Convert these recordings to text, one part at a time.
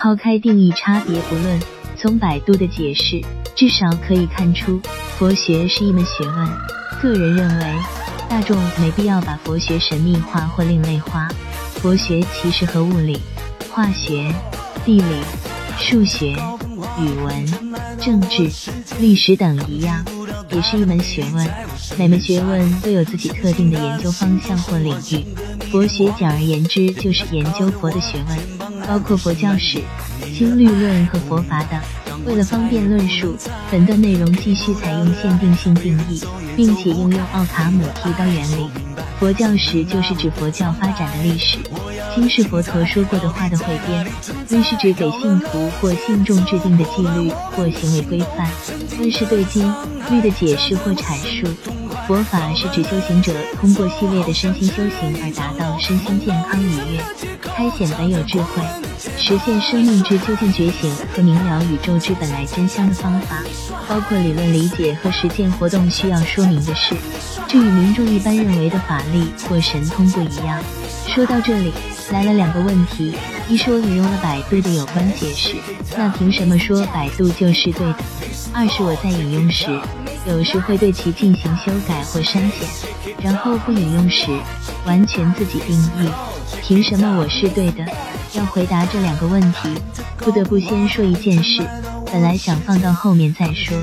抛开定义差别不论，从百度的解释，至少可以看出，佛学是一门学问。个人认为，大众没必要把佛学神秘化或另类化。佛学其实和物理、化学、地理、数学、语文、政治、历史等一样。也是一门学问，每门学问都有自己特定的研究方向或领域。佛学简而言之就是研究佛的学问，包括佛教史、经律论和佛法等。为了方便论述，本段内容继续采用限定性定义，并且应用奥卡姆剃刀原理。佛教史就是指佛教发展的历史。经是佛陀说过的话的汇编。律是指给信徒或信众制定的纪律或行为规范。论是对经律的解释或阐述。佛法是指修行者通过系列的身心修行而达到身心健康愉悦，开显本有智慧，实现生命之究竟觉醒和明了宇宙之本来真相的方法，包括理论理解和实践活动需要说明的事。这与民众一般认为的法力或神通不一样。说到这里，来了两个问题：一说引用了百度的有关解释，那凭什么说百度就是对的？二是我在引用时。有时会对其进行修改或删减，然后不引用时完全自己定义。凭什么我是对的？要回答这两个问题，不得不先说一件事。本来想放到后面再说，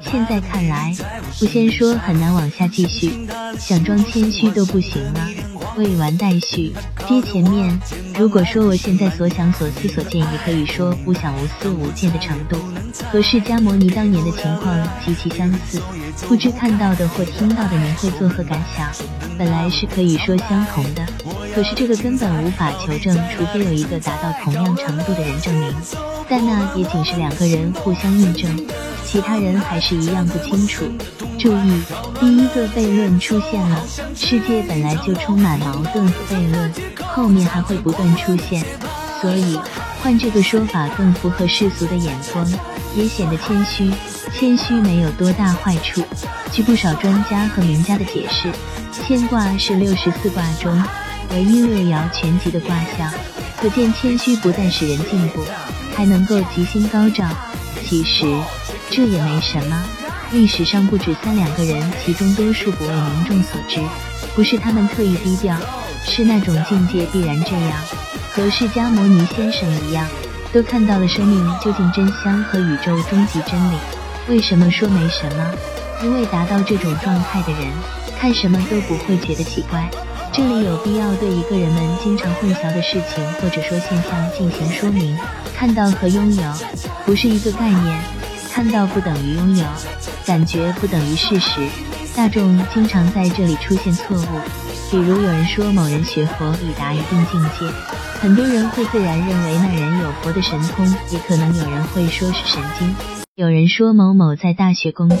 现在看来不先说很难往下继续，想装谦虚都不行了。未完待续，接前面。如果说我现在所想所思所见，也可以说不想无思无见的程度，和释迦牟尼当年的情况极其相似。不知看到的或听到的您会作何感想？本来是可以说相同的，可是这个根本无法求证，除非有一个达到同样程度的人证明。但那也仅是两个人互相印证，其他人还是一样不清楚。注意，第一个悖论出现了，世界本来就充满矛盾和悖论，后面还会不断出现，所以换这个说法更符合世俗的眼光，也显得谦虚。谦虚没有多大坏处。据不少专家和名家的解释，牵卦是六十四卦中唯一六爻全吉的卦象，可见谦虚不但使人进步，还能够吉星高照。其实这也没什么。历史上不止三两个人，其中多数不为民众所知，不是他们特意低调，是那种境界必然这样。和释迦牟尼先生一样，都看到了生命究竟真相和宇宙终极真理。为什么说没什么？因为达到这种状态的人，看什么都不会觉得奇怪。这里有必要对一个人们经常混淆的事情或者说现象进行说明：看到和拥有不是一个概念，看到不等于拥有。感觉不等于事实，大众经常在这里出现错误。比如有人说某人学佛已达一定境界，很多人会自然认为那人有佛的神通，也可能有人会说是神经。有人说某某在大学工作。